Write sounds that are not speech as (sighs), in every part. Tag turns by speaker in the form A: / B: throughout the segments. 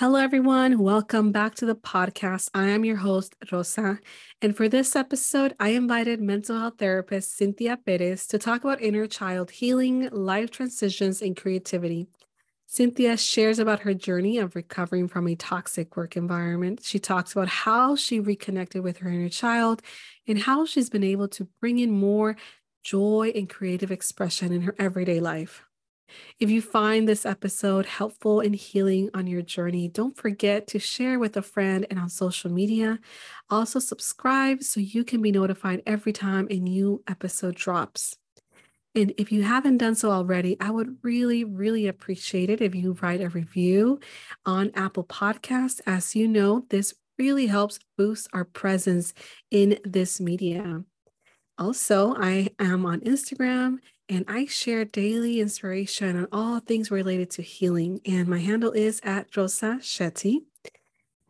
A: Hello, everyone. Welcome back to the podcast. I am your host, Rosa. And for this episode, I invited mental health therapist Cynthia Perez to talk about inner child healing, life transitions, and creativity. Cynthia shares about her journey of recovering from a toxic work environment. She talks about how she reconnected with her inner child and how she's been able to bring in more joy and creative expression in her everyday life. If you find this episode helpful and healing on your journey, don't forget to share with a friend and on social media. Also, subscribe so you can be notified every time a new episode drops. And if you haven't done so already, I would really, really appreciate it if you write a review on Apple Podcasts. As you know, this really helps boost our presence in this media. Also, I am on Instagram and I share daily inspiration on all things related to healing. And my handle is at Rosa Shetty.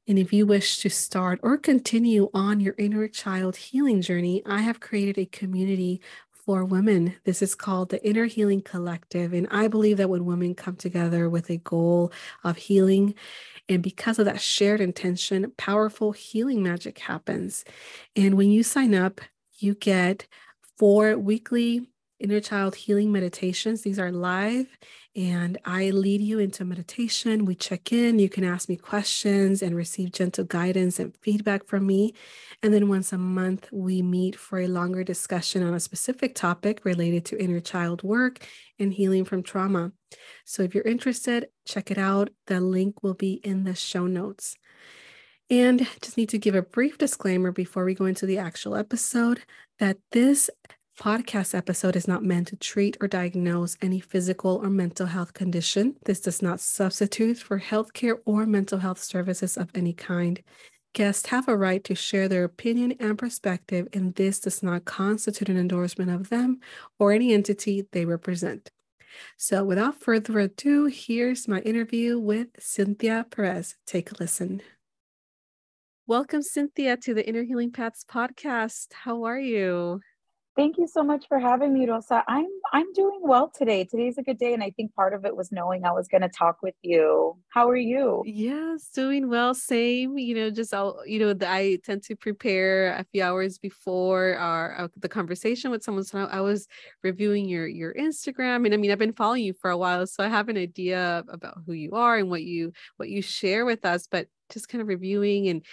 A: And if you wish to start or continue on your inner child healing journey, I have created a community for women. This is called the Inner Healing Collective. And I believe that when women come together with a goal of healing, and because of that shared intention, powerful healing magic happens. And when you sign up, you get four weekly inner child healing meditations. These are live, and I lead you into meditation. We check in. You can ask me questions and receive gentle guidance and feedback from me. And then once a month, we meet for a longer discussion on a specific topic related to inner child work and healing from trauma. So if you're interested, check it out. The link will be in the show notes. And just need to give a brief disclaimer before we go into the actual episode that this podcast episode is not meant to treat or diagnose any physical or mental health condition. This does not substitute for healthcare or mental health services of any kind. Guests have a right to share their opinion and perspective, and this does not constitute an endorsement of them or any entity they represent. So, without further ado, here's my interview with Cynthia Perez. Take a listen. Welcome, Cynthia, to the Inner Healing Paths podcast. How are you?
B: Thank you so much for having me, Rosa. I'm I'm doing well today. Today's a good day, and I think part of it was knowing I was going to talk with you. How are you?
A: Yes, doing well. Same. You know, just I'll, you know, I tend to prepare a few hours before our uh, the conversation with someone. So I was reviewing your your Instagram, and I mean, I've been following you for a while, so I have an idea about who you are and what you what you share with us. But just kind of reviewing and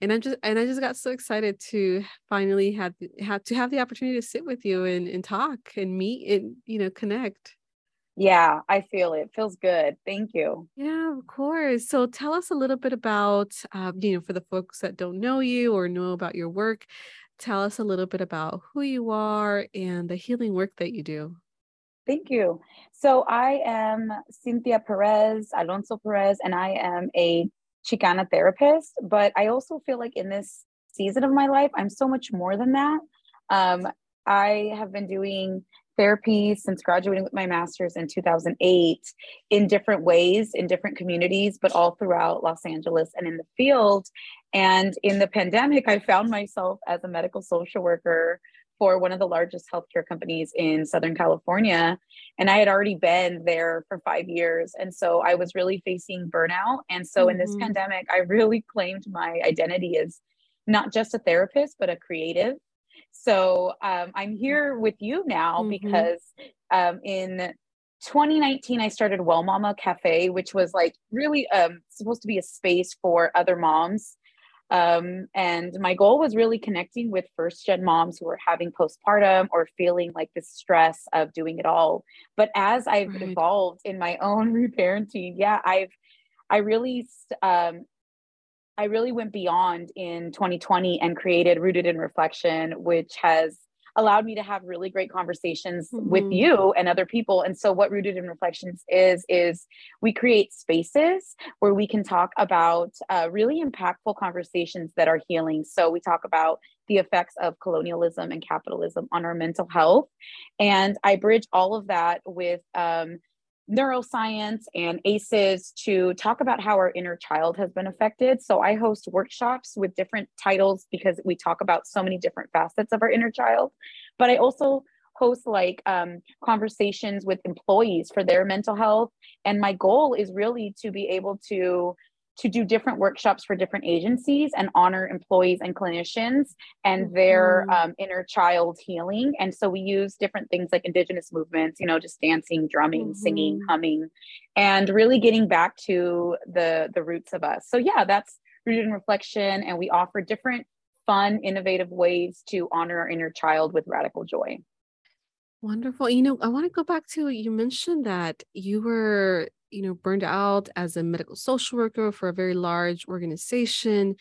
A: and I'm just and I just got so excited to finally have have to have the opportunity to sit with you and, and talk and meet and you know connect.
B: Yeah, I feel it. it feels good. Thank you.
A: Yeah, of course. So tell us a little bit about um, you know for the folks that don't know you or know about your work. Tell us a little bit about who you are and the healing work that you do.
B: Thank you. So I am Cynthia Perez, Alonso Perez, and I am a Chicana therapist, but I also feel like in this season of my life, I'm so much more than that. Um, I have been doing therapy since graduating with my master's in 2008 in different ways, in different communities, but all throughout Los Angeles and in the field. And in the pandemic, I found myself as a medical social worker for one of the largest healthcare companies in Southern California. And I had already been there for five years. And so I was really facing burnout. And so mm-hmm. in this mm-hmm. pandemic, I really (laughs) claimed my identity as not just a therapist, but a creative. So um, I'm here with you now mm-hmm. because um, in 2019, I started Well Mama Cafe, which was like really um, supposed to be a space for other moms Um, and my goal was really connecting with first gen moms who are having postpartum or feeling like the stress of doing it all. But as I've right. evolved in my own (laughs) reparenting, yeah, I've I really um, I really went beyond in 2020 and created Rooted in Reflection, which has allowed me to have really great conversations mm-hmm. with you and other people. And so, what Rooted in Reflections is, is we create spaces where we can talk about uh, really impactful conversations that are healing. So, we talk about the effects of colonialism and capitalism on our mental health. And I bridge all of that with um, neuroscience and ACEs to talk about how our inner child has been affected. So I host workshops with different titles because we talk about so many different facets of our inner child. But I also host like um, conversations with employees for their mental health. And my goal is really to be able to to do different workshops for different agencies and honor employees and clinicians and their mm-hmm. um, inner child healing. And so we use different things like indigenous movements, you know, just dancing, drumming, mm-hmm. singing, humming, and really getting back to the the roots of us. So yeah, that's rooted in reflection, and we offer different fun, innovative ways to honor our inner child with radical joy.
A: Wonderful. You know, I want to go back to you mentioned that you were you know burned out as a medical social worker for a very large organization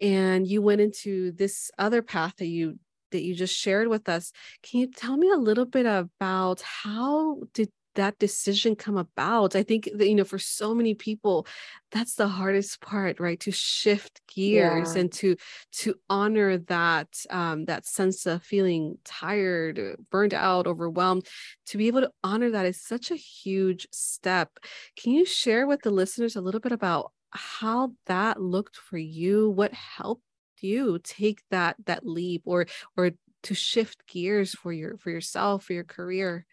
A: and you went into this other path that you that you just shared with us. Can you tell me a little bit about how did that decision come about i think that you know for so many people that's the hardest part right to shift gears yeah. and to to honor that um that sense of feeling tired burned out overwhelmed. To be able to honor that is such a huge step. Can you share with the listeners a little bit about how that looked for you? What helped you take that that leap or or to shift gears for your for yourself for your career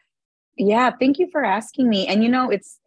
B: yeah, thank you for asking me. And you know, it's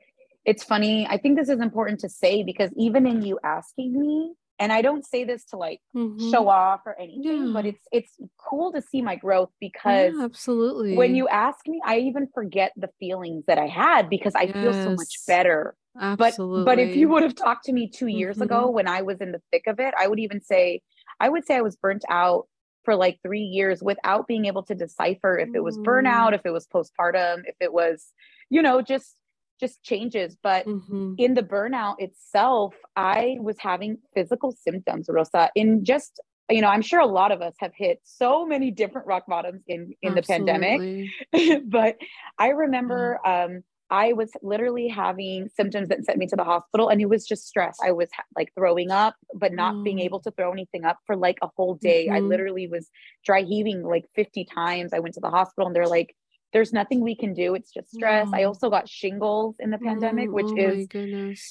B: it's funny. I think this is important to say because even in you asking me, and I don't say this to like mm-hmm. show off or anything, yeah. but it's it's cool to see my growth because
A: yeah, absolutely.
B: When you ask me, I even forget the feelings that I had because I yes. feel so much better. Absolutely. But but if you would have talked to me 2 years mm-hmm. ago when I was in the thick of it, I would even say I would say I was burnt out for like three years without being able to decipher if it was burnout, mm. if it was postpartum, if it was, you know, just just changes. But mm-hmm. in the burnout itself, I was having physical symptoms, Rosa, in just you know, I'm sure a lot of us have hit so many different rock bottoms in in Absolutely. the pandemic. (laughs) but I remember um I was literally having symptoms that sent me to the hospital, and it was just stress. I was like throwing up, but not mm. being able to throw anything up for like a whole day. Mm-hmm. I literally was dry heaving like 50 times. I went to the hospital, and they're like, there's nothing we can do. It's just stress. I also got shingles in the pandemic, which oh is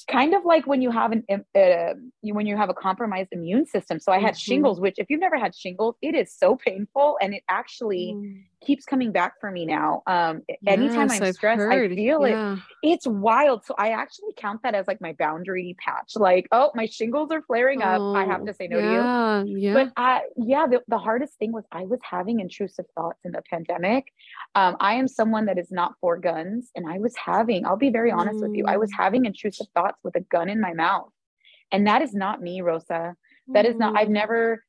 B: kind of like when you have an uh, you, when you have a compromised immune system. So I had mm-hmm. shingles, which if you've never had shingles, it is so painful, and it actually mm. Keeps coming back for me now. Um, yes, anytime I'm I've stressed, heard. I feel yeah. it. It's wild. So I actually count that as like my boundary patch. Like, oh, my shingles are flaring up. I have to say no yeah, to you. Yeah. But I, yeah, the, the hardest thing was I was having intrusive thoughts in the pandemic. Um, I am someone that is not for guns. And I was having, I'll be very honest mm. with you, I was mm. having intrusive thoughts with a gun in my mouth. And that is not me, Rosa. That mm. is not, I've mm. never,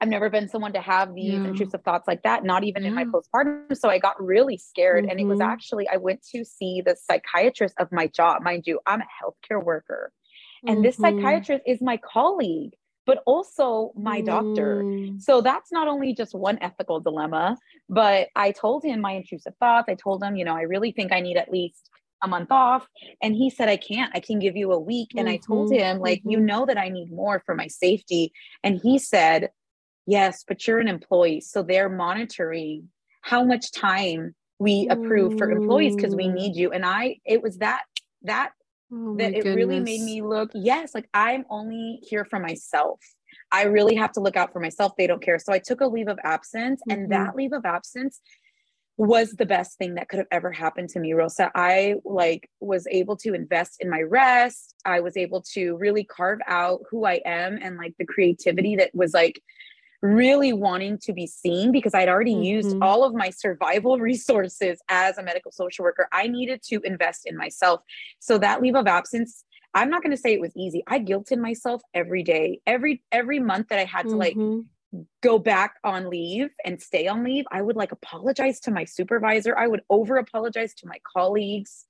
B: I've never been someone to have these yeah. intrusive thoughts like that, not even yeah. in my postpartum. So I got really scared. Mm-hmm. And it was mm-hmm. actually, I went to see the psychiatrist of my job. Mind you, I'm a healthcare worker. And mm-hmm. this psychiatrist is my colleague but also my doctor. Mm. So that's not only just one ethical dilemma, but I told him my intrusive thoughts. I told him, you know, I really think I need at least a month off. And he said, I can't, I can give you a week. And mm-hmm. I told mm-hmm. him, like, mm-hmm. you know that I need more for my safety. And he said, Yes, but you're an employee. So they're monitoring how much time we approve for employees because we need you. And I, it was that, that Oh that it goodness. really made me look, yes, like I'm only here for myself. I really have to look out for myself. They don't care. So I took a leave of absence, mm-hmm. and that leave of absence was the best thing that could have ever happened to me rosa i like was able to invest in my rest i was able to really carve out who i am and like the creativity that was like really wanting to be seen because I'd already mm-hmm. used all of my survival (laughs) resources as a medical social worker. I needed to invest in myself. So that leave of absence I'm not going to say it was easy. I guilted myself every day. Every every month that I had to mm-hmm. like go back on leave and stay on leave, I would like apologize to my supervisor. I would over apologize to my colleagues.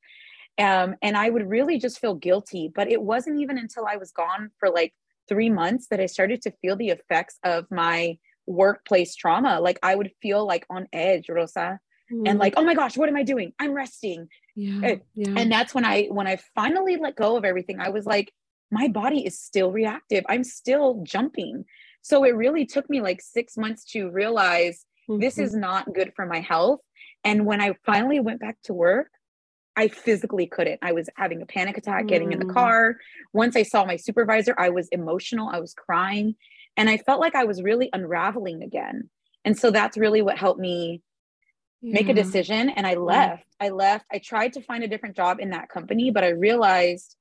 B: Um, and I would really just feel guilty. But it wasn't even until I was gone for like three months that I started to feel the effects of my workplace trauma. Like I would feel like on edge, Rosa, mm. and like, oh my gosh, what am I doing? I'm resting. Yeah, and, yeah. and that's when I when I finally let go of everything, I was like, my body is still reactive. I'm still jumping. So it really took me like six months to realize mm-hmm. this is not good for my health. And when I finally went back to work, I physically couldn't. I was having a panic attack getting in the mm. car. Once I saw my supervisor, I was emotional. I was crying. And I felt like I was really unraveling again. And so that's really what helped me yeah. make a decision. And I left. Yeah. I left. I tried to find a different job in that company, but I realized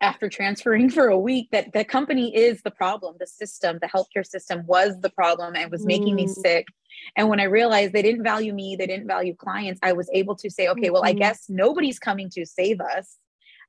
B: after transferring (laughs) for a week that the company is the problem. The system, the healthcare system was the problem and was making me mm. sick and when I realized they didn't value me, they didn't value clients, I was able to say, okay, well, I mm-hmm. guess nobody's coming to save us.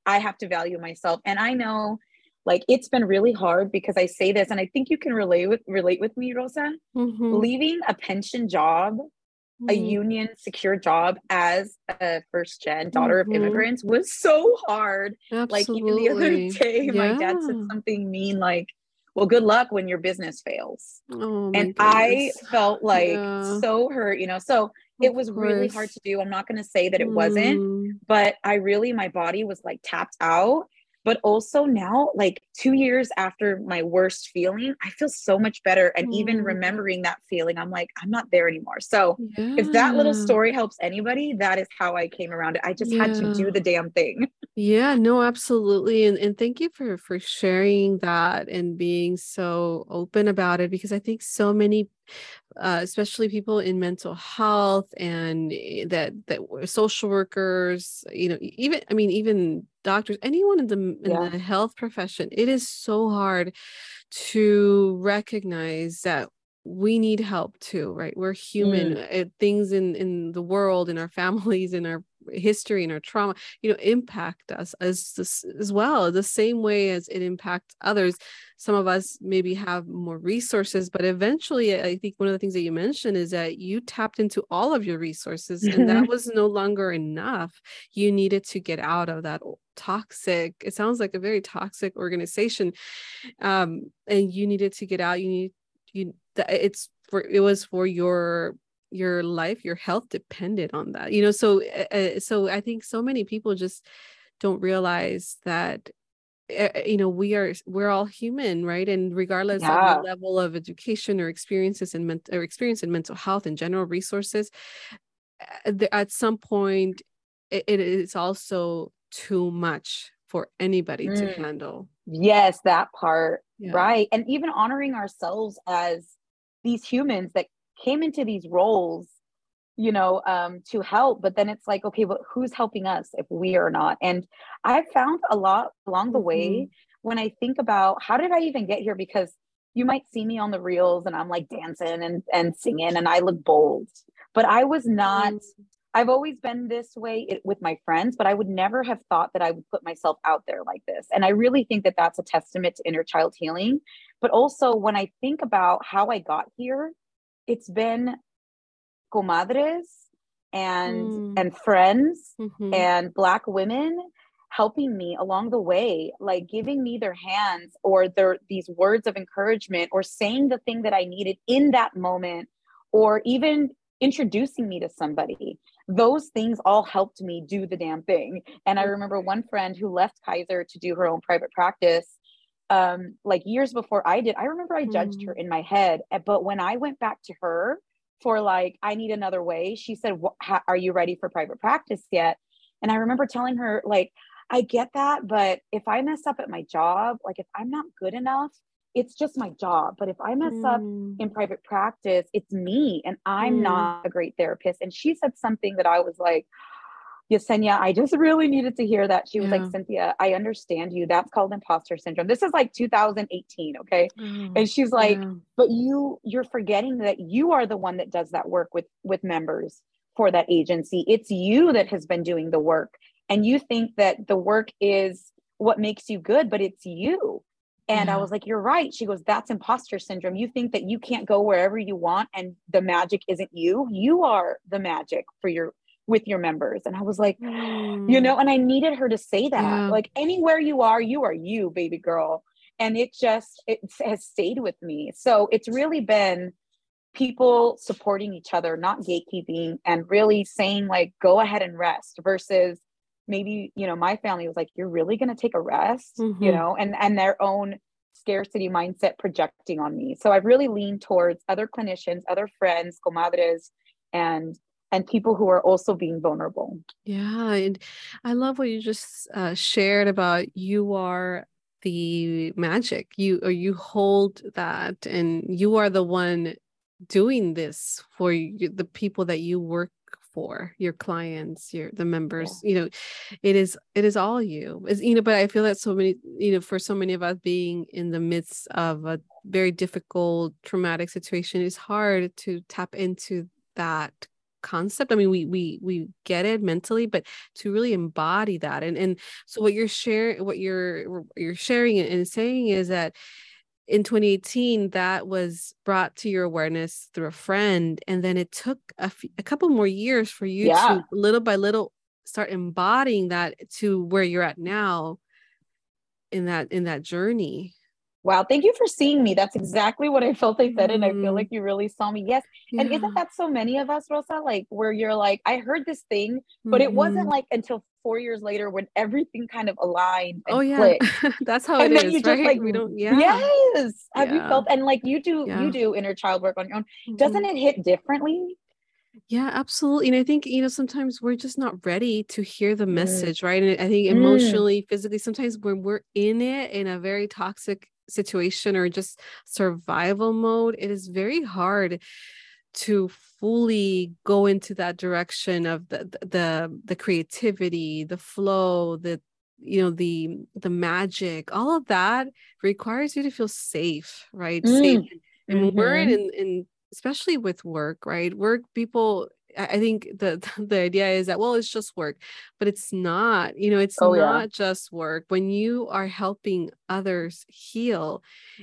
B: I have to value myself. And I know like it's been really hard because I say this, and I think you can relate with relate with me, Rosa. Mm-hmm. Leaving a pension job, mm-hmm. a union secure job as a first gen daughter mm-hmm. of immigrants was so hard. Absolutely. Like even the other (laughs) day, yeah. my dad said something mean like, well good luck when your business fails oh and i felt like yeah. so hurt you know so it was really hard to do i'm not going to say that it mm. wasn't but i really my body was like tapped out but also now like 2 years after my worst feeling i feel so much better and mm. even remembering that feeling i'm like i'm not there anymore so yeah. if that little story helps anybody that is how i came around it i just yeah. had to do the damn thing (laughs)
A: yeah no absolutely and, and thank you for for sharing that and being so open about it because i think so many uh, especially people in mental health and eh, that that social workers you know even i mean even doctors anyone in the in yeah. the health profession it is so hard to recognize that we need help too right? We're human mm. things in in the world in our (laughs) families in our history and our trauma you know impact us as this, as well the same way as it impacts others. Some of us maybe have more resources but eventually i think one of the things that you mentioned is that you tapped into all of your resources and that (laughs) was no longer enough. You needed to get out of that toxic it sounds like a very toxic organization um and you needed to get out you need you it's for it was for your your life your health depended on that you know so uh, so i think so many people just don't realize that uh, you know we are we're all human right and regardless yeah. of the level of education or experiences in mental or experience in mental health and general resources at some point it, it is also too much for anybody mm. to handle
B: yes that part yeah. right and even honoring ourselves as these humans that came into these roles you know um, to help but then it's like okay but who's helping us if we are not and i've found a lot along the way mm-hmm. when i think about how did i even get here because you might see me on the reels and i'm like dancing and, and singing and i look bold but i was not mm-hmm. I've always been this way with my friends but i would never have thought that i would put myself out there like this and i really think that that's a testament to inner child healing but also when i think about how i got here it's been comadres and mm. and friends mm-hmm. and black women helping me along the way like giving me their hands or their these words of encouragement or saying the thing that i needed in that moment or even introducing me to somebody those things all helped me do the damn thing. And i remember one friend who left kaiser to do her own private practice um like years before i did. I remember i judged mm. her in my head eh, but when i went back to her for like i need another way she said are you ready for private practice yet? And i remember telling her like i get that but if i mess up at my job like if i'm not good enough it's just my job but if i mess mm. up in private practice it's me and i'm mm. not a great therapist and she said something that i was like Yesenia, I just really needed to hear that. She was yeah. like, Cynthia, I understand you. That's called imposter syndrome. This is like 2018, okay? Mm, and she's like, yeah. but you you're forgetting that you are the one that does that work with with members for that agency. It's you that has been doing the work. And you think that the work is what makes you good, but it's you. And
A: Yeah.
B: I was like, You're right. She goes, That's imposter syndrome. You think that you can't go wherever you want and the magic isn't you. You are the magic for your with your members. And I was like, you
A: Mm.
B: know, and I needed her to say that.
A: Yeah.
B: Like anywhere you are, you are you, baby girl. And it just it has stayed with me. So it's really been people supporting each other, not gatekeeping, and really saying like, go ahead and rest versus maybe, you know, my family was like, you're really gonna take a rest,
A: Mhm.
B: you know, and and their own scarcity mindset projecting on me. So I've really leaned towards other clinicians, other friends, comadres, and and people who are also being vulnerable.
A: Yeah, and I love what you just uh, shared about you are the magic. You or you hold that, and you are the one doing this for you, the people that you work for, your clients, your the members. You know, it is it is all you. It's, you know, but I feel that so many, you know, for so many of us being in the midst of a very difficult, traumatic situation, it's hard to tap into that concept i mean we we we get it mentally but to really embody that and and so what you're sharing what you're you're sharing and saying is that in 2018 that was brought to your awareness through a friend and then it took a, f- a couple more years for you
B: Yeah.
A: to little by little start embodying that to where you're at now in that in that journey
B: Wow, thank you for seeing me. That's exactly what I felt I said. And I feel
A: Mm.
B: like you really saw me. Yes. And isn't that so many of us, Rosa? Like where you're like, I heard this thing, but it wasn't
A: Mhm.
B: like until four years later when everything kind of aligned and
A: oh yeah
B: clicked. (laughs)
A: that's how it
B: and then
A: is
B: you just
A: right
B: like
A: we don't yeah
B: yes have you felt and like you do
A: Yeah.
B: you do inner child work on your own doesn't it hit differently
A: Yeah, absolutely. And I think, you know, sometimes we're just not ready to hear the
B: Mm.
A: message, right? And I think
B: Mm.
A: emotionally, physically, sometimes when we're in it in a very toxic situation or just survival mode, it is very hard to fully go into that direction of the the the, creativity, the flow, the you know the the magic all of that requires you to feel safe right safe
B: Mm.
A: and when we're in, in especially with work right work people i think the (laughs) the idea is that well it's just work but it's not you know it's
B: Oh, yeah.
A: not just work when you are helping others heal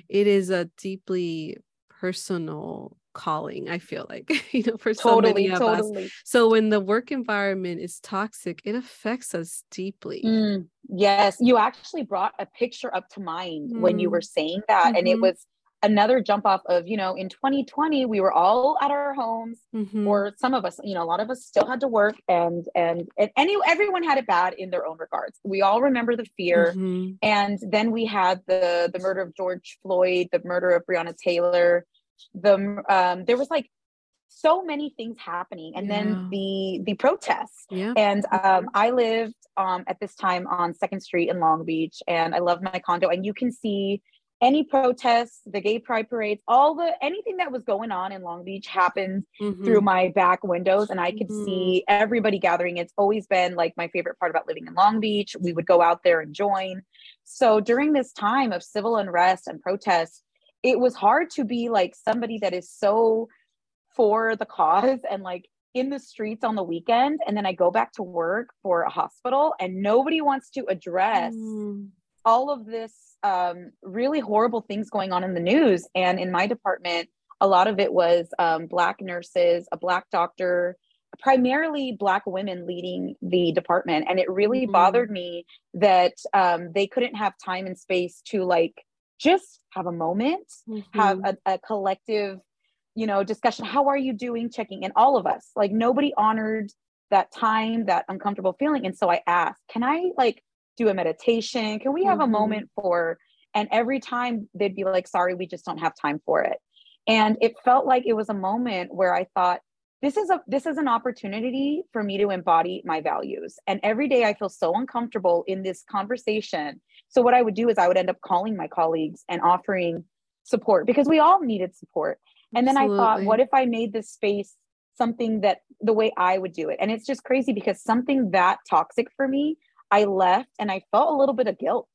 A: it is a deeply personal calling i feel like (laughs) you know for so many
B: totally
A: of us so when the work environment is toxic it affects us deeply
B: Mm, yes you actually brought a picture up to mind when you
A: Mm.
B: were saying that and it
A: Mhm.
B: was another jump off of you know in 2020 we were all at our homes
A: Mhm.
B: or some of us you know a lot of us still had to work and and and any everyone had it bad in their own regards we all remember the fear
A: Mhm.
B: and then we had the the murder of george floyd the murder of breonna taylor the um there was like so many things happening and
A: Yeah.
B: then the the protests
A: yeah
B: and um, I lived um, at this time on Second Street in Long Beach, and I love my condo. And you can see any protests, the gay pride parades, all the anything that was going on in Long Beach happened through
A: Mhm.
B: my back windows, and I could
A: Mhm.
B: see everybody gathering. It's always been like my favorite part about living in Long Beach. We would go out there and join. So during this time of civil unrest and protests, it was hard to be like somebody that is so for the cause and like in the streets on the weekend and then I go back to work for a hospital and nobody wants to address
A: Mm.
B: all of this um, really horrible things going on in the news. And in my department, a lot of it was um, Black nurses, a Black doctor, primarily Black women leading the department. And it really
A: Mhm.
B: bothered me that um, they couldn't have time and space to like just have a moment, have
A: Mhm.
B: a, a collective, you know, discussion. How are you doing? Checking in, all of us. Like nobody honored that time, that uncomfortable feeling. And so I asked, can I like do a meditation? Can we have a
A: Mhm.
B: moment for? And every time they'd be like, sorry, we just don't have time for it. And it felt like it was a moment where I thought, this is a this is an opportunity for me to embody my values. And every day I feel so uncomfortable in this conversation. So what I would do is I would end up calling my colleagues and offering support because we all needed support. And then I thought, what if I made this space something that the way I would do it? And it's just crazy because something that toxic for me, I left and I felt a little bit of guilt.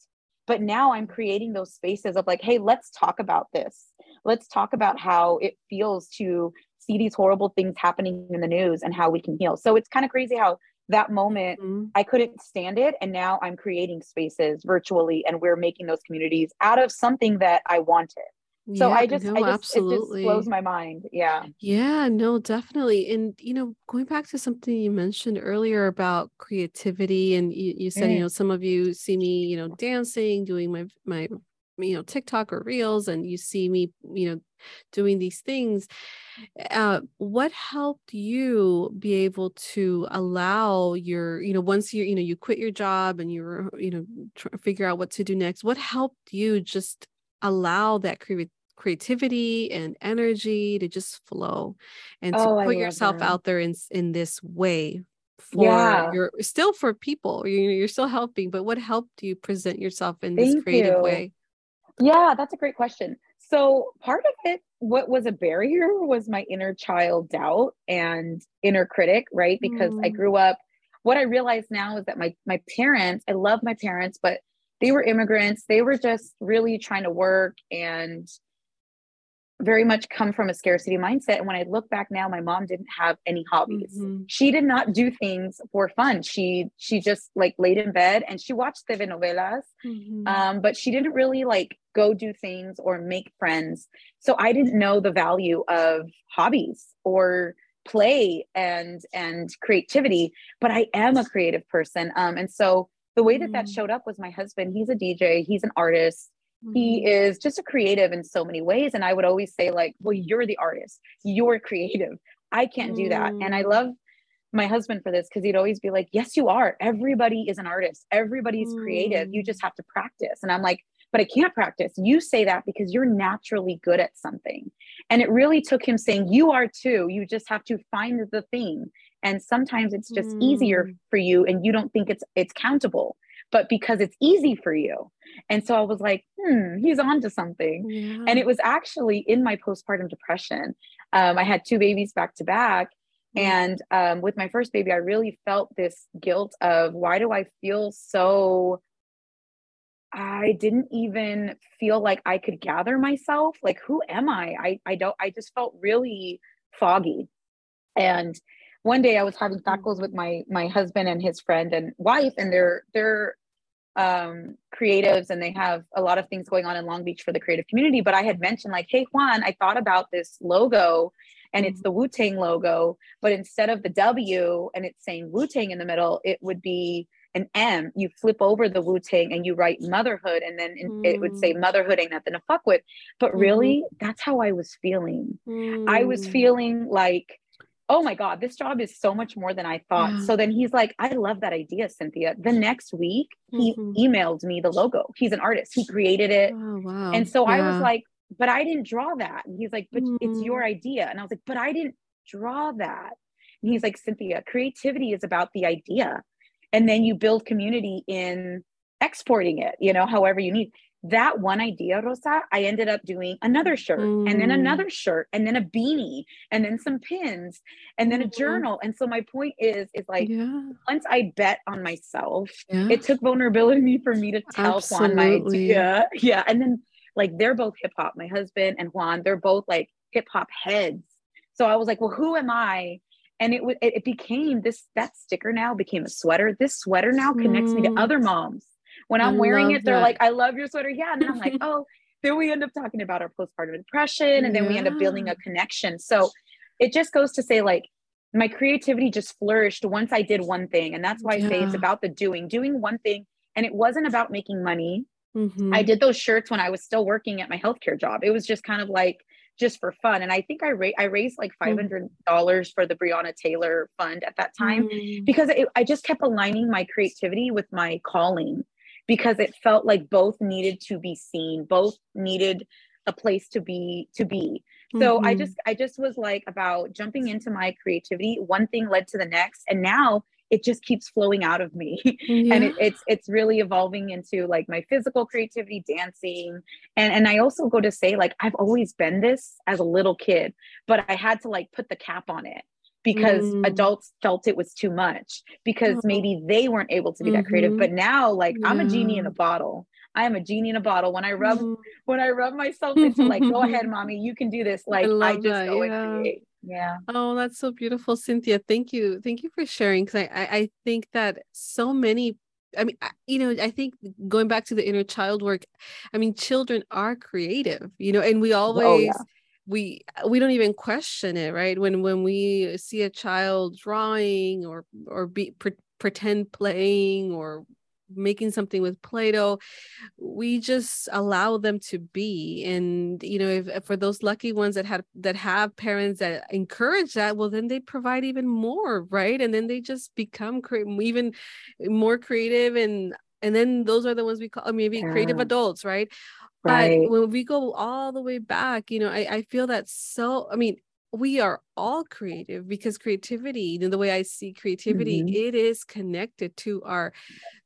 B: But now I'm creating those spaces of like, hey, let's talk about this. Let's talk about how it feels to see these horrible things happening in the news and how we can heal. So it's kind of crazy how that moment mm-hmm. i couldn't stand it and now i'm creating spaces virtually and we're making those communities out of something that i wanted so yeah, i just no, i just absolutely. it just blows my mind yeah
A: yeah no definitely and you know going back to something you mentioned earlier about creativity and you, you said mm. you know some of you see me you know dancing doing my my you know tiktok or reels and you see me you know doing these things uh, what helped you be able to allow your you know once you you know you quit your job and you were you know try to figure out what to do next what helped you just allow that cre- creativity and energy to just flow and to oh, put yourself that. out there in in this way for yeah. your still for people you know you're still helping but what helped you present yourself in Thank this creative you. way
B: yeah, that's a great question. So, part of it, what was a barrier was my inner child doubt and inner critic, right? Because mm. I grew up, what I realize now is that my, my parents, I love my parents, but they were immigrants. They were just really trying to work and very much come from a scarcity mindset. And when I look back now, my mom didn't have any hobbies. Mm-hmm. She did not do things for fun. She she just like laid in bed and she watched telenovelas, mm-hmm. um, but she didn't really like go do things or make friends. So I didn't know the value of hobbies or play and and creativity. But I am a creative person, um, and so the way that mm-hmm. that showed up was my husband. He's a DJ. He's an artist he mm-hmm. is just a creative in so many ways and i would always say like well you're the artist. You're creative. I can't do that. And i mm. love my husband for this because he'd always be like yes you are. Everybody is an artist. Everybody's mm. creative. You just mm. have to practice. And i'm like but i can't practice. You say that because you're naturally good at something. And it really took him saying you are too. You just have to find the thing. And sometimes it's just mm. easier for you and you don't think it's it's countable but because it's easy for you. And so I was like, hmm, he's on to something. Yeah. And it was actually in my postpartum depression. Um, I had two babies back to back. And um, with my first baby, I really felt this guilt of why do I feel so I didn't even feel like I could gather myself. Like, who am I? I, I don't, I just felt really foggy. And one day I was having mm. tacos with my my husband and his friend and wife, and they're they're um, creatives and they have a lot of things going on in Long Beach for the creative community. But I had mentioned like, hey Juan, I thought about this logo and it's the Wu Tang logo, but instead of the W and it's saying Wu Tang in the middle, it would be an M. You flip over the Wu Tang and you write motherhood, and then mm. it would say mm. motherhood ain't nothing to fuck with. But really, mm. that's how I was feeling. Mm. I was mm. feeling like oh my God, this job is so much more than I thought. Yeah. So then he's like, I love that idea, Cynthia. The next week, he mm-hmm. emailed me the logo. He's an artist, he created it. Oh, wow. And so yeah. I was like, but I didn't draw that. And he's like, but mm-hmm. it's your idea. And I was like, but I didn't draw that. And he's like, Cynthia, creativity is about the idea. And then you build community in exporting it, you know, however you need that one idea, Rosa, I ended up doing another shirt mm. and then mm. another shirt and then a beanie and then some pins and then a mm-hmm. journal. And so my point is, is like yeah. once I bet on myself, yeah. it took vulnerability for me to tell Absolutely. Juan my idea. (laughs) Yeah. And then like they're both hip hop. My husband and Juan, they're both like hip hop heads. So I was like, well, who am I? And it, it, it became this, that sticker now became a sweater. This sweater now connects mm. me to mm. other moms when I'm I wearing it, they're that. like, I love your sweater. Yeah. And I'm like, (laughs) oh, then we end up talking about our postpartum depression and then yeah. we end up building a connection. So it just goes to say, like, my creativity just flourished once I did one thing. And that's why yeah. I say it's about the doing, doing one thing. And it wasn't about making money. Mm-hmm. I did those shirts when I was still working at my healthcare job. It was just kind of like, just for fun. And I think I, ra- I raised like $500 for the Breonna Taylor fund at that time mm-hmm. because it, I just kept aligning my creativity with my calling because it felt like both needed to be seen both needed a place to be to be. So mm-hmm. i just i just was like about jumping into my creativity. One thing led to the next and now it just keeps flowing out of me. Yeah. (laughs) and it, it's it's really evolving into like my physical creativity dancing. And and i also go to say like i've always been this as a little kid but i had to like put the cap on it because mm. adults felt it was too much because oh. maybe they weren't able to be mm-hmm. that creative mm-hmm. but now like yeah. i'm a genie in a bottle i am a genie in a bottle when i rub mm. when i rub myself into like go ahead (laughs) mommy you can do this like i, I just that, go yeah. and create yeah
A: oh that's so beautiful cynthia thank you thank you for sharing because I, I i think that so many I mean, you know, I think going back to the inner child work, I mean, children are creative, you know, and we always oh, yeah. We uh, we don't even question it, right? When when we see a child drawing or or be pre- pretend playing or making something with play-doh we just allow them to be and you know if for those lucky ones that had that have parents that encourage that well then they provide even more right and then they just become cre- even more creative and and then those are the ones we call maybe yeah. creative adults right Right. But when we go all the way back, you know, I, I feel that so, I mean, we are all creative because creativity the way i see creativity mm-hmm. it is connected to our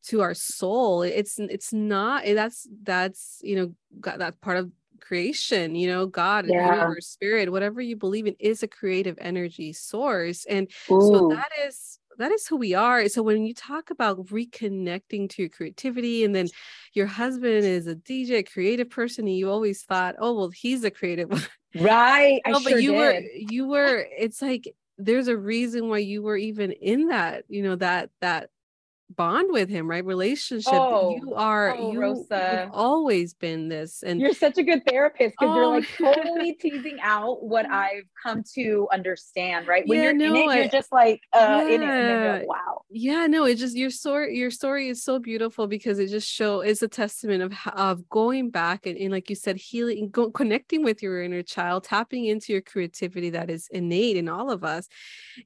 A: to our soul it's it's not that's that's you know got that part of creation you know god yeah. universe spirit whatever you believe in is a creative energy source and Ooh. so that is that is who we are. So when you talk about reconnecting to your creativity, and then your husband is a DJ, creative person, and you always thought, oh well, he's a creative.
B: one, Right.
A: no, but sure you did. were you were. It's like there's a reason why you were even in that. You know that that bond with him, right? Relationship. Oh, you are oh, you Rosa. have always been this. And
B: you're such a good therapist because oh. you're like (laughs) totally teasing out what I've come to understand, right? When yeah, you're no, in it, I, you're just like uh yeah. in it. Like, wow.
A: Yeah, no, it just your story, your story is so beautiful because it just show is a testament of of going back and, and like you said, healing, go, connecting with your inner child, tapping into your creativity that is innate in all of us.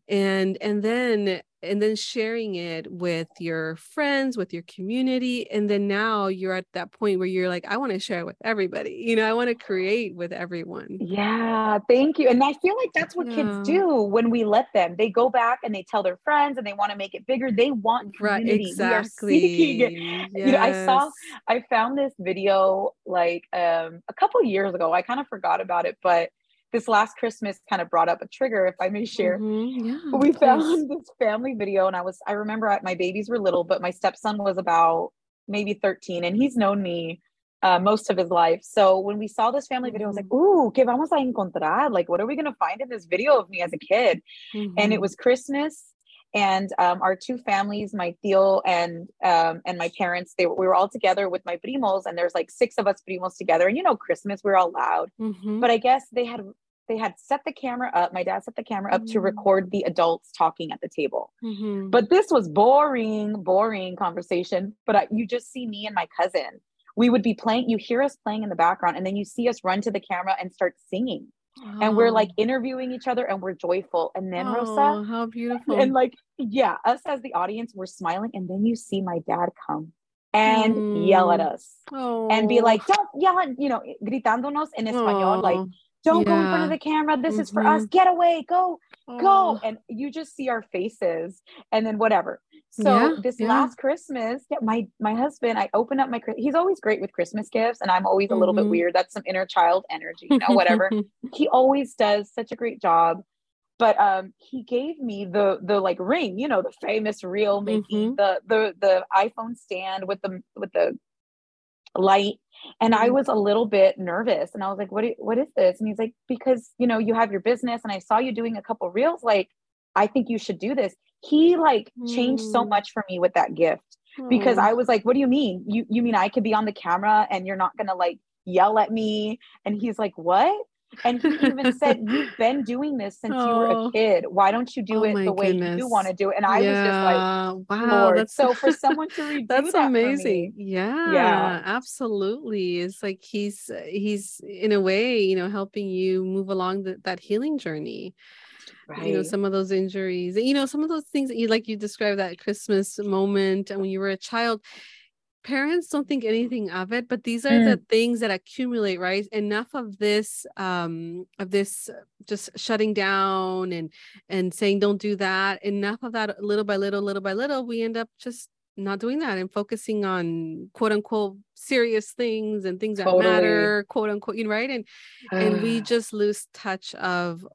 A: And and then and then sharing it with your friends with your community and then now you're at that point where you're like i want to share it with everybody you know i want to create with everyone
B: yeah thank you and i feel like that's what yeah. kids do when we let them they go back and they tell their friends and they want to make it bigger they want community right, exactly yes. you know i saw i found this video like um a couple years ago i kind of forgot about it but this last Christmas kind of brought up a trigger, if I may share. Mm-hmm, yeah, (laughs) we found this family video, and I was, I remember my babies were little, but my stepson was about maybe 13, and he's known me uh, most of his life. So when we saw this family video, I was like, mm-hmm. ooh, ¿qué vamos a encontrar? Like, what are we going to find in this video of me as a kid? Mm-hmm. And it mm-hmm. was Christmas. And um, our two families, my tío and um, and my parents, they we were all together with my primos, and there's like six of us primos together. And you know, Christmas, we're all loud. Mm-hmm. But I guess they had they had set the camera up. My dad set the camera up mm-hmm. to record the adults talking at the table. Mm-hmm. But this was boring, boring conversation. But I, you just see me and my cousin. We would be playing, you hear us playing in the background, and then you see us run to the camera and start singing. Oh. And we're like oh. interviewing each other and we're joyful. And then oh, Rosa,
A: how beautiful.
B: And like, yeah, us as the audience, we're smiling. And then you see my dad come and mm. yell at us oh. and be like, don't yell at, you know, gritándonos en español, like, don't yeah. go in front of the camera this mm-hmm. is for us mm-hmm. get away go go and you just see our faces and then whatever so yeah, this yeah. last christmas my my husband i open up my he's always great with christmas gifts and i'm always a little mm-hmm. bit weird that's some inner child energy you know whatever (laughs) he always does such a great job but um he gave me the the like ring you know the famous reel making mm-hmm. the the the iphone stand with the with the light and I mm-hmm. was a little bit nervous and I was like, what, what is this? And he's like, because, you know, you have your business and I saw you doing a couple reels. Like, I think you should do this. He like changed so mm. much for me with that gift because I was like, what do you mean? You, you mean I could be on the camera and you're not going to like yell at me? And he's like, what? And he even (laughs) said, You've been doing this since oh. you were a oh. kid. Why don't you do oh it the way goodness. you want to do it? And I yeah. was just like, Wow, Lord. that's so for someone to (laughs) redo that's that amazing.
A: Yeah, yeah, absolutely. It's like he's he's in a way, you know, helping you move along the, that healing journey. Right. you know some of those injuries you know some of those things that you like you described that christmas moment and when you were a child parents don't think anything of it but these are mm. the things that accumulate right? Enough of this um of this just shutting down and and saying don't do that. Enough of that little by little little by little we end up just not doing that and focusing on quote unquote serious things and things that matter quote unquote you know right? And and we (sighs) just lose touch of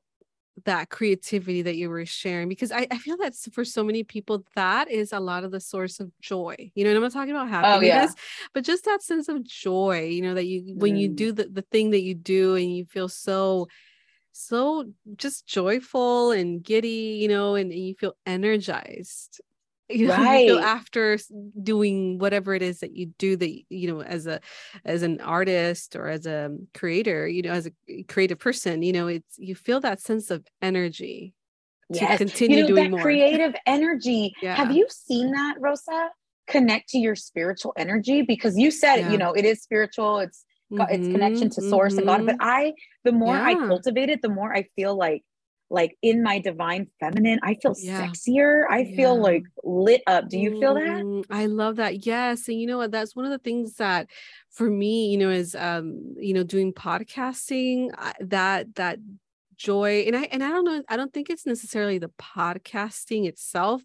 A: that creativity that you were sharing because I, I feel that for so many people that is a lot of the source of joy you know and i'm not talking about happiness oh, yeah. but just that sense of joy you know that you when mm. you do the, the thing that you do and you feel so so just joyful and giddy, you know, and, and you feel energized. You know, (laughs)
B: Right.
A: you feel after doing whatever it is that you do that you know as a as an artist or as a creator, you know, as a creative person, you know, it's you feel that sense of energy to
B: Yes.
A: continue
B: you know,
A: doing
B: that
A: more.
B: creative energy. (laughs)
A: Yeah.
B: Have you seen that, Rosa? Connect to your spiritual energy because you said
A: Yeah.
B: you know, it is spiritual. It's God- it's connection
A: Mhm,
B: to source and God. But
A: mhm.
B: I, the more I cultivate it, the more I feel like, like in my divine feminine, I feel
A: Yeah.
B: sexier. I feel like lit up. Do you feel that?
A: Mm, I love that. Yes. And you know what? That's one of the things that for me, you know, is um, you know, doing podcasting, that that joy and I and I don't know, I don't think it's necessarily the podcasting itself.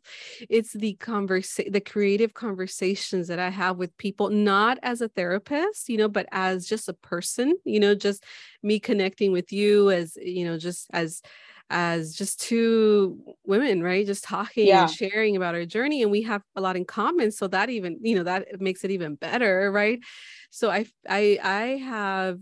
A: It's the conversation, the creative conversations that I have with people, not as a therapist, you know, but as just a person, you know, just me connecting with you as, you know, just as as just two women, right? Just talking
B: Yeah.
A: and sharing about our journey. And we have a lot in common. So that even, you know, that makes it even better, right? So I I I have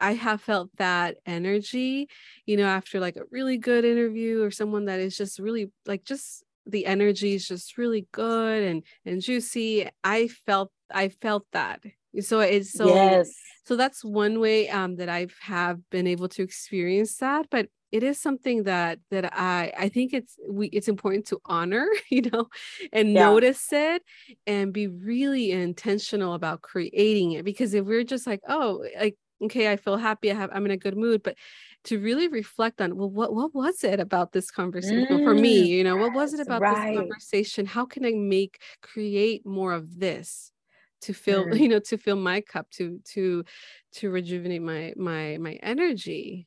A: I have felt that energy, you know, after like a really good interview or someone that is just really like just the energy is just really good and and juicy. I felt I felt that. So it's so
B: yes.
A: so that's one way um, that I've have been able to experience that. But it is something that that I I think it's we it's important to honor, (laughs) you know, and
B: Yeah.
A: notice it and be really intentional about creating it. Because if we're just like, oh, like okay, I feel happy, I have I'm in a good mood, but to really reflect on well what what was it about this conversation for me
B: Mm,
A: you know what was it about
B: right.
A: this conversation how can i make create more of this to fill (laughs)
B: Mm.
A: you know to fill my cup to to to rejuvenate my my my energy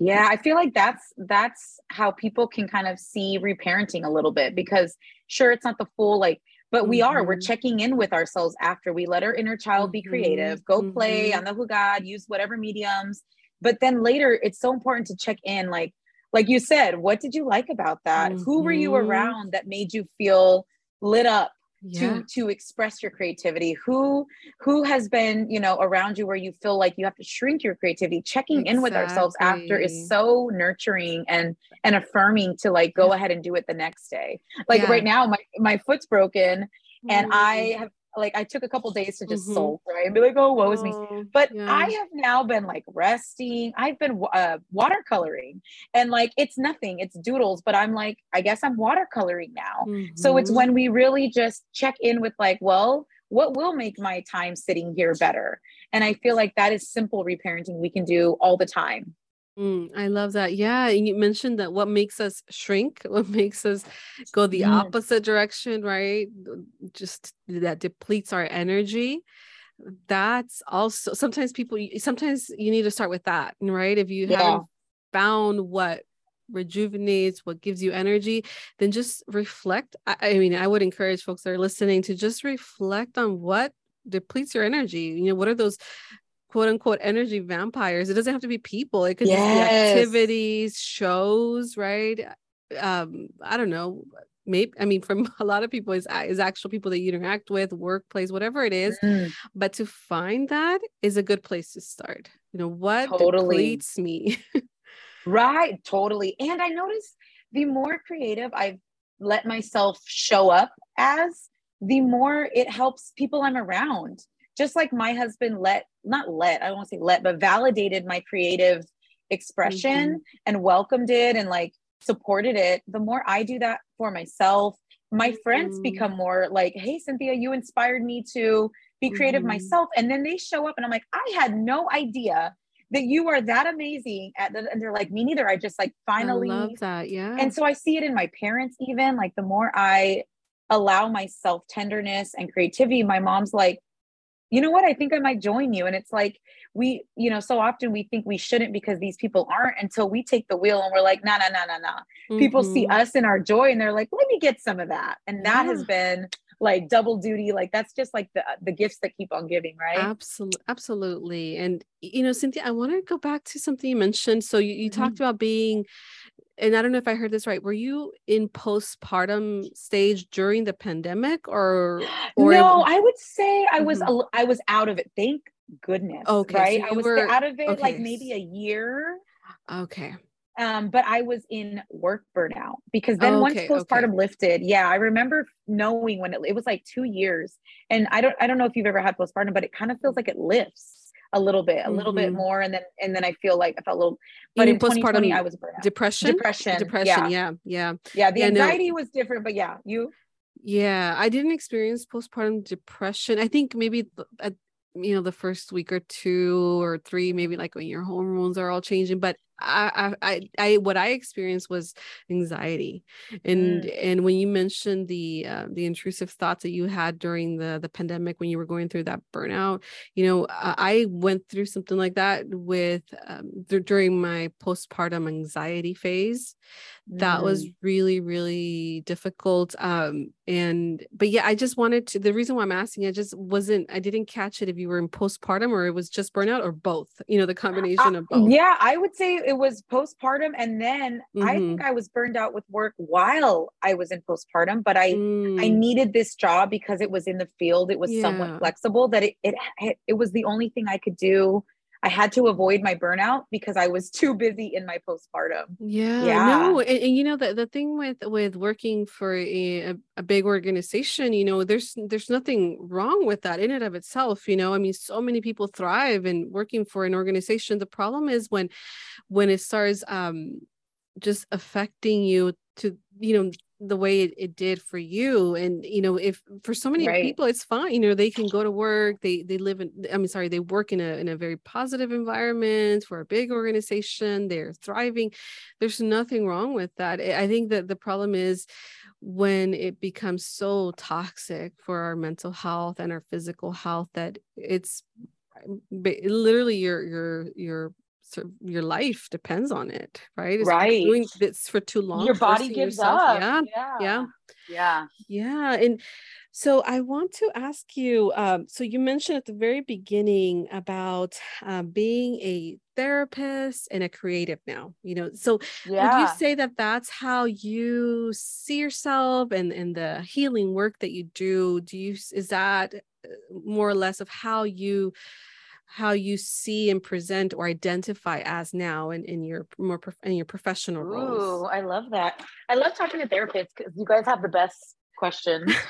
B: Yeah, I feel like that's that's how people can kind of see reparenting a little bit because sure it's not the full like but we are we're
A: Mhm.
B: checking in with ourselves after we let our inner child be
A: Mhm,
B: creative, go play
A: mhm.
B: on the Hugad, use whatever mediums. But then later it's so important to check in like like you said, what did you like about that? Who were you around that made you feel lit up?
A: Yeah
B: to to express your creativity who who has been you know around you where you feel like you have to shrink your creativity checking in with ourselves after is so nurturing and and affirming to like go
A: Yeah.
B: ahead and do it the next day like
A: Yeah.
B: right now my my foot's broken and
A: Mm.
B: i have like i took a couple days to just
A: Mhm.
B: sulk right and be like oh woe is me
A: Oh,
B: but
A: yeah.
B: I have now been like resting. I've been uh, watercoloring, and like it's nothing, it's doodles. But I'm like, I guess I'm watercoloring now. So it's
A: Mhm.
B: when we really just check in with like, well, what will make my time sitting here better? And I feel like that is simple reparenting we can do all the time.
A: Mm, I love that. Yeah. And you mentioned that what makes us shrink, (laughs) what makes us go the opposite direction, right? Just that depletes our energy. That's also sometimes people, sometimes you need to start with that, right? If you
B: Yeah.
A: haven't found what rejuvenates, what gives you energy, then just reflect. I, I mean, I would encourage folks that are listening to just reflect on what depletes your energy. You know, what are those quote unquote energy vampires. It doesn't have to be people. It could just be activities, shows, right? Um, I don't know. Maybe I mean, from (laughs) a lot of people is is actual people that you interact with, workplace, whatever it is.
B: Mm,
A: But to find that is a good place to start. You know, what
B: Totally.
A: depletes me? (laughs)
B: right. Totally. And I notice the more creative I've let myself show up as, the more it helps people I'm around. Just like my husband let, not let, I to say let, but validated my creative expression and welcomed it and like supported it. The more I do that for myself, my friends
A: Mhm.
B: become more like, hey, Cynthia, you inspired me to be creative
A: Mhm.
B: myself. And then they show up and I'm like, I had no idea that you are that amazing at the, and they're like, me neither. I just like finally
A: I love that. Yeah.
B: and so I see it in my parents, even like the more I allow myself tenderness and creativity, my mom's like, you know what? I think I might join you. And it's like, we, you know, so often we think we shouldn't because these people aren't until we take the wheel and we're like, nah, nah, nah, nah, nah. People see
A: Mhm.
B: us in our joy and they're like, let me get some of that. And that has been like double duty. Like that's just like the, the gifts that keep on giving, right?
A: Absolutely, absolutely. And you know, Cynthia, I want to go back to something you mentioned. So you, you
B: Mhm.
A: talked about being, and I don't know if I heard this right. Were you in postpartum stage during the pandemic, or (gasps) or
B: no, I would say I was
A: Mhm.
B: l- I was out of it. Thank goodness.
A: Okay, so
B: right. I was
A: were-
B: out of it like maybe a year.
A: okay,
B: Um, but I was in work burnout because then
A: Oh,
B: once postpartum
A: okay.
B: lifted, yeah, I remember knowing when it, it was like two years. And I don't I don't know if you've ever had postpartum, but it kind of feels like it lifts a little bit, a little bit
A: Mhm.
B: more. And then and then I feel like I felt a little but
A: mean
B: in
A: postpartum
B: I was burnt out.
A: depression?
B: Depression.
A: Depression.
B: Yeah.
A: Yeah. Yeah.
B: Yeah. The
A: Yeah, no.
B: anxiety was different, but yeah, you
A: Yeah, I didn't experience postpartum depression. I think maybe at you know the first week or two or three, maybe like when your hormones are all changing. But I, I, I, what I experienced was anxiety, and and when you mentioned the uh, the intrusive thoughts that you had during the the pandemic when you were going through that burnout, you know, I I went through something like that with um, dur- during my postpartum anxiety phase. That was
B: Mm.
A: really really difficult um and but yeah i just wanted to the reason why i'm asking i just wasn't i didn't catch it if you were in postpartum or it was just burnout or both you know the combination of both.
B: Yeah, I would say it was postpartum. And then I
A: Mm-hmm.
B: think I was burned out with work while I was in postpartum, but I I
A: Mm,
B: needed this job because it was in the field. It was
A: Yeah.
B: somewhat flexible that it, it it was the only thing I could do. I had to avoid my burnout because I was too busy in my postpartum.
A: yeah,
B: Yeah.
A: no and, and you know the, the thing with with working for a, a, a big organization you know there's there's nothing wrong with that in and of itself you know i mean so many people thrive in working for an organization the problem is when when it starts um just affecting you to you know the way it, it did for you and you know if for so many
B: Right.
A: people it's fine you know they can go to work they they live in i mean sorry they work in a in a very positive environment for a big organization they're thriving there's nothing wrong with that i think that the problem is when it becomes so toxic for our mental health and our physical health that it's literally your your your your life depends on it right It's
B: Right.
A: doing this for too long
B: Your body gives
A: yourself-
B: up.
A: yeah
B: Yeah.
A: yeah
B: Yeah.
A: yeah and so i want to ask you um, so you mentioned at the very beginning about uh, being a therapist and a creative now you know so
B: Yeah.
A: would you say that that's how you see yourself and and the healing work that you do do you is that uh, more or less of how you how you see and present or identify as now in, in your more prof- in your professional roles.
B: Ooh, I love that. I love talking to therapists because you guys have the best questions. (laughs)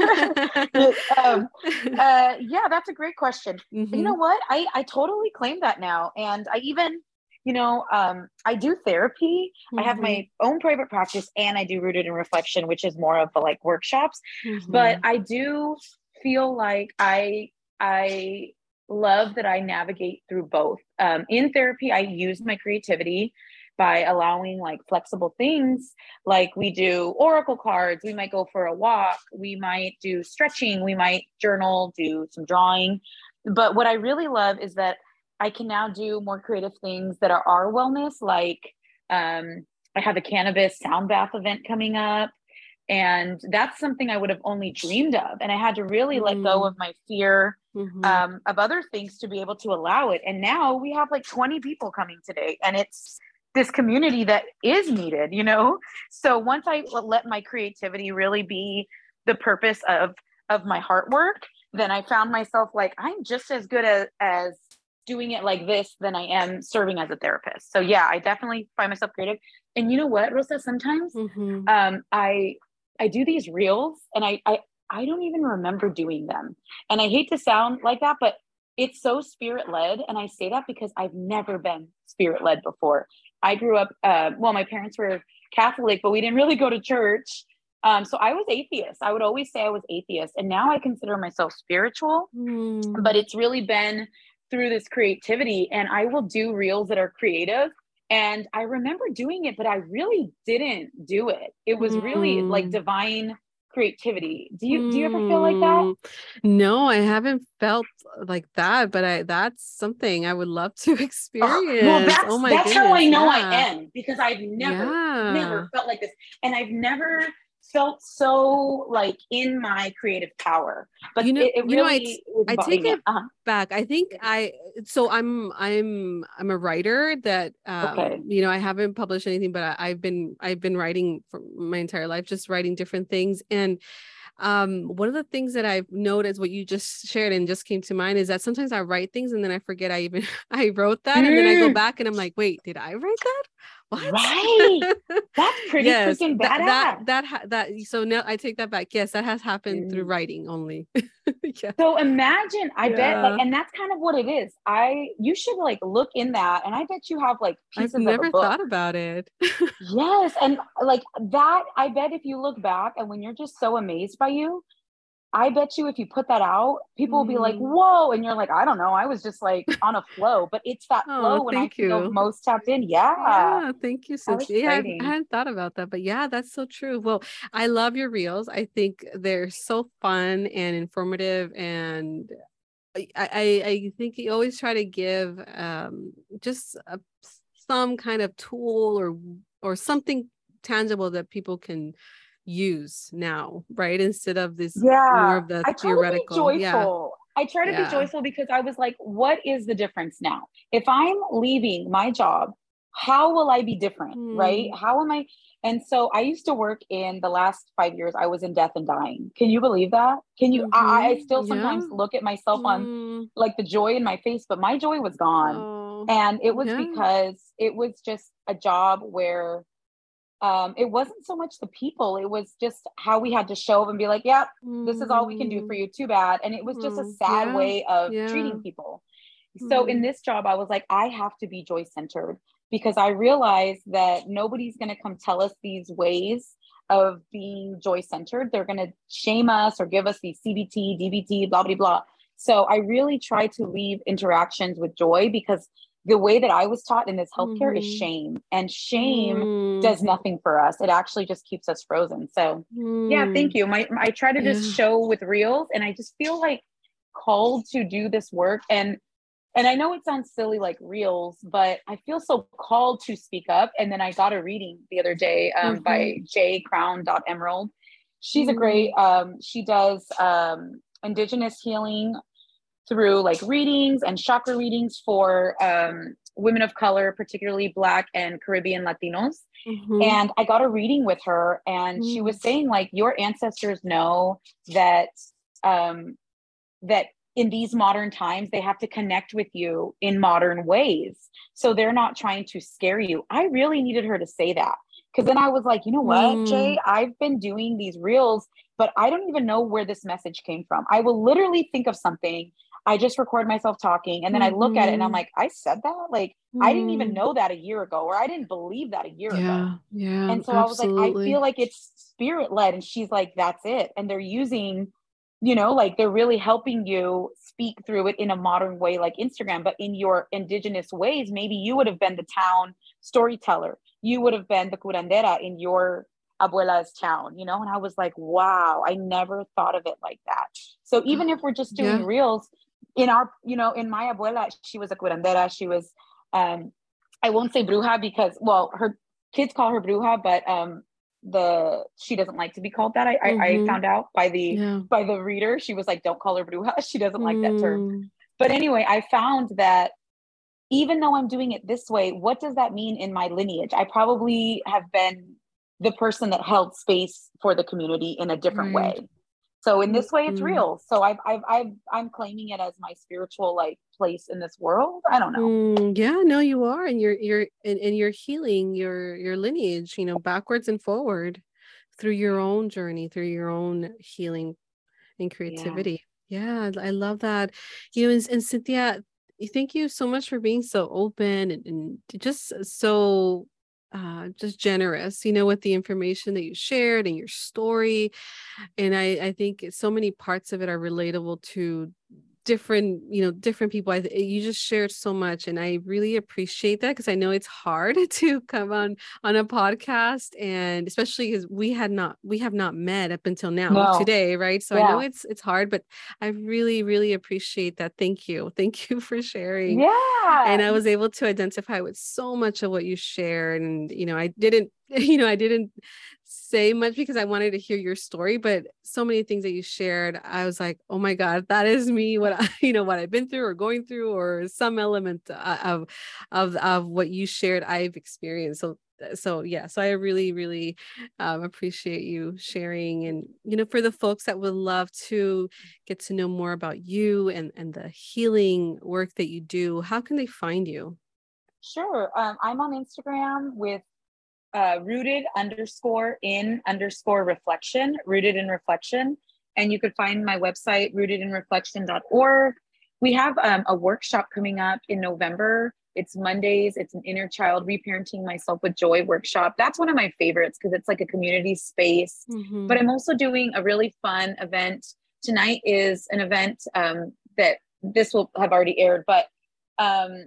B: (laughs) um, (laughs) uh, yeah, that's a great question.
A: Mhm.
B: you know what i i totally claim that now and i even you know um i do therapy i have
A: Mhm.
B: my own private practice and i do rooted in reflection which is more of the like workshops but
A: Mhm.
B: i do feel like i i love that i navigate through both. Um in therapy i use my creativity by allowing like flexible things. Like we do oracle cards. We might go for a walk. We might do stretching. We might journal do some drawing. But what i really love is that i can now do more creative things that are our wellness like um, i have a cannabis sound bath event coming up and that's something i would have only dreamed of. And i had to really let go
A: Mm.
B: of my fear
A: Mhm.
B: um, of other things to be able to allow it. And now we have like 20 people coming today, and it's this community that is needed, you know? So once I let my creativity really be the purpose of of my heart work, then I found myself like I'm just as good as, as doing it like this than I am serving as a therapist. So yeah, I definitely find myself creative. And you know what, Rosa, sometimes
A: Mhm.
B: um, I I do these reels and I, I I don't even remember doing them. And I hate to sound like that, but it's so spirit led. And I say that because I've never been spirit led before. I grew up, uh, well, my parents were Catholic, but we didn't really go to church. Um, so I was atheist. I would always say I was atheist. And now I consider myself spiritual
A: Mm.
B: but it's really been through this creativity and i will do reels that are creative and i remember doing it but i really didn't do it it was really like
A: Mm.
B: divine creativity do you do you ever feel like that
A: Mm. No, I haven't felt like that, but I that's something I would love to (laughs) experience.
B: well that's
A: oh my
B: that's how i
A: goodness,
B: know i am because i've never
A: yeah.
B: never felt like this and i've never felt so like in my creative power but
A: You know-
B: it, it
A: you know, I
B: really
A: t-
B: was
A: I take it
B: uh-huh.
A: back i think i so i'm i'm i'm a writer that um
B: Okay.
A: you know i haven't published anything but I, i've been i've been writing for my entire life just writing different things and um one of the things that i've noticed what you just shared and just came to mind is that sometimes i write things and then i forget i even (laughs) i wrote that and then i go
B: Mm.
A: back and i'm like wait did i write that what?
B: Right. That's (laughs) pretty
A: yes,
B: freaking
A: that,
B: badass.
A: that that ha- that so now I take that back. Yes, that has happened through
B: Mm.
A: writing only. (laughs) yeah.
B: So imagine, I bet, like, and that's kind of what it is. I, you should like look in that, and I bet you have like
A: I've
B: pieces of
A: never thought about it. (laughs)
B: Yes, and like that, I bet if you look back and when you're just so amazed by you, I bet you if you put that out, people will be like,
A: Mm.
B: "Whoa!" And you're like, "I don't know, I was just like on a flow." But it's that
A: Oh,
B: flow when I feel most tapped in. Yeah,
A: Yeah, thank you,
B: was
A: Yeah, I- I hadn't thought about that, but yeah, that's so true. Well, I love your reels. I think they're so fun and informative, and I I, I think you always try to give um, just a, some kind of tool or or something tangible that people can use now, right? Instead of this
B: yeah.
A: more of the
B: I try to be
A: theoretical.
B: joyful.
A: Yeah.
B: I try to
A: Yeah.
B: be joyful because I was like, "What is the difference now? If I'm leaving my job, how will I be different? Right?
A: Mm.
B: How am I?" And so I used to work in the last five years. I was in death and dying. Can you believe that? Can you? I, I
A: Mhm.
B: still sometimes
A: Yeah.
B: look at myself on
A: Mm.
B: like the joy in my face, but my joy was gone.
A: Oh.
B: and it was
A: Yeah.
B: because it was just a job where um, it wasn't so much the people it was just how we had to show up and be like yeah this is all we can do for you too bad. And it was just a
A: Mm,
B: sad
A: yeah,
B: way of
A: yeah.
B: treating people. So in
A: Mm.
B: this job i was like i have to be joy centered because i realized that nobody's going to come tell us these ways of being joy centered they're going to shame us or give us these cbt dbt blah blah blah. So i really try to leave interactions with joy because the way that i was taught in this healthcare is
A: Mhm.
B: shame and shame
A: Mm.
B: does nothing for us it actually just keeps us frozen so yeah
A: Mm.
B: thank you my, my- i try to just
A: Yeah.
B: show with reels and i just feel like called to do this work and and i know it sounds silly like reels but i feel so called to speak up and then i got a reading the other day um, by j crown emerald she's a great um, she does um, indigenous healing through like readings and chakra readings for um, women of color particularly black and caribbean latinos
A: Mhm.
B: and I got a reading with her, and she was saying like your ancestors know that um, that in these modern times they have to connect with you in modern ways, so they're not trying to scare you. I really needed her to say that because then I was like, you know what,
A: Mm.
B: Jay, I've been doing these reels, but I don't even know where this message came from. I will literally think of something. I just record myself talking and then I look at it and I'm
A: Mhm.
B: like, I said that? Like, I didn't even
A: Mm.
B: know that a year ago, or I didn't believe that a year ago.
A: Yeah, yeah.
B: And so I was like, I feel like it's spirit led. And she's like, that's it. And they're using, you know, like they're really helping you speak through it in a modern way, like Instagram, but in your indigenous ways. Maybe you would have been the town storyteller. You would have been the curandera in your abuela's town, you know? And I was like, wow, I never thought of it like that. So even (gasps) if we're just doing
A: Yeah.
B: reels in our, you know, in my abuela, she was a curandera. She was, um, I won't say bruja because, well, her kids call her bruja, but um, the she doesn't like to be called that. I, I, I
A: Mhm.
B: found out by the
A: Yeah.
B: by the reader. She was like, "Don't call her bruja." (laughs) She doesn't like that term.
A: Mm.
B: But anyway, I found that even though I'm doing it this way, what does that mean in my lineage? I probably have been the person that held space for the community in a different
A: Right.
B: way. So in this way, it's
A: Mhm.
B: real. So I've, I've, I've, I'm claiming it as my spiritual like place in this world. I don't know.
A: Mm, yeah, no, you are, and you're you're and, and you're healing your your lineage, you know, backwards and forward through your own journey, through your own healing and creativity. Yeah, I I love that. You know, and, and Cynthia, thank you so much for being so open and, and just so uh just generous, you know, with the information that you shared and your story. And I I think so many parts of it are relatable to different you know different people I, you just shared so much and i really appreciate that because i know it's hard (laughs) to come on on a podcast and especially because we had not we have not met up until now
B: No.
A: today right so i know it's it's hard but i really really appreciate that thank you (laughs) thank you for sharing
B: Yeah.
A: and I was able to identify with so much of what you shared. And, you know, I didn't, (laughs) you know, I didn't say much because I wanted to hear your story, but so many things that you shared, I was like, oh my God, that is me, what I, (laughs) you know, what I've been through or going through, or some element uh, of, of, of what you shared, I've experienced. So, so yeah, so I really, really um, appreciate you sharing. And, you know, for the folks that would love to get to know more about you and, and the healing work that you do, how can they find you?
B: Sure. Um, I'm on Instagram with uh, rooted underscore in underscore reflection, rooted in reflection. And you could find my website, rootedinreflection.org. We have um, a workshop coming up in November. It's Mondays. It's an inner child reparenting myself with joy workshop. That's one of my favorites because it's like a community space. Mm-hmm. But I'm also doing a really fun event. Tonight is an event um, that this will have already aired, but um,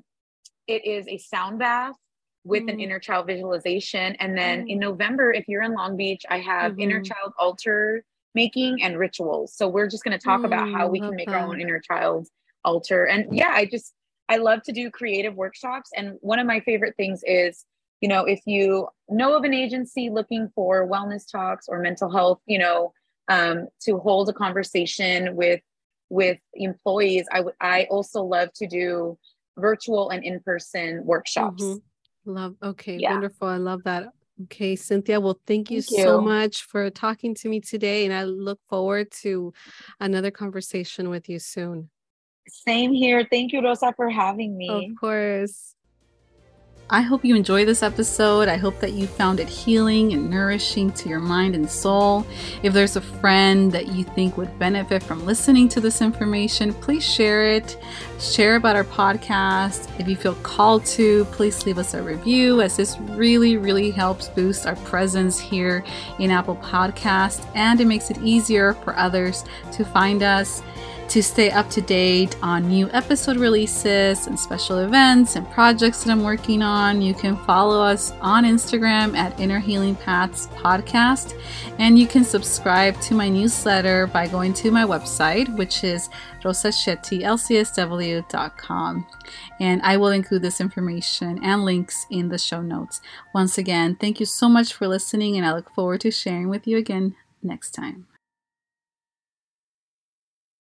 B: it is a sound bath with mm. an inner child visualization. And then mm. in November, if you're in Long Beach, I have mm-hmm. inner child altar making and rituals. So we're just going to talk mm, about how we can make that. our own inner child altar. And yeah, I just, I love to do creative workshops. And one of my favorite things is, you know, if you know of an agency looking for wellness talks or mental health, you know, um, to hold a conversation with with employees, I would I also love to do virtual and in-person workshops.
C: Mm-hmm. Love. Okay, yeah. wonderful. I love that. Okay, Cynthia. Well, thank you, thank you so much for talking to me today. And I look forward to another conversation with you soon.
B: Same here. Thank you, Rosa, for having me.
C: Of course. I hope you enjoyed this episode. I hope that you found it healing and nourishing to your mind and soul. If there's a friend that you think would benefit from listening to this information, please share it. Share about our podcast. If you feel called to, please leave us a review, as this really, really helps boost our presence here in Apple Podcast and it makes it easier for others to find us. To stay up to date on new episode releases and special events and projects that I'm working on, you can follow us on Instagram at Inner Healing Paths Podcast. And you can subscribe to my newsletter by going to my website, which is rosashettylcsw.com. And I will include this information and links in the show notes. Once again, thank you so much for listening, and I look forward to sharing with you again next time.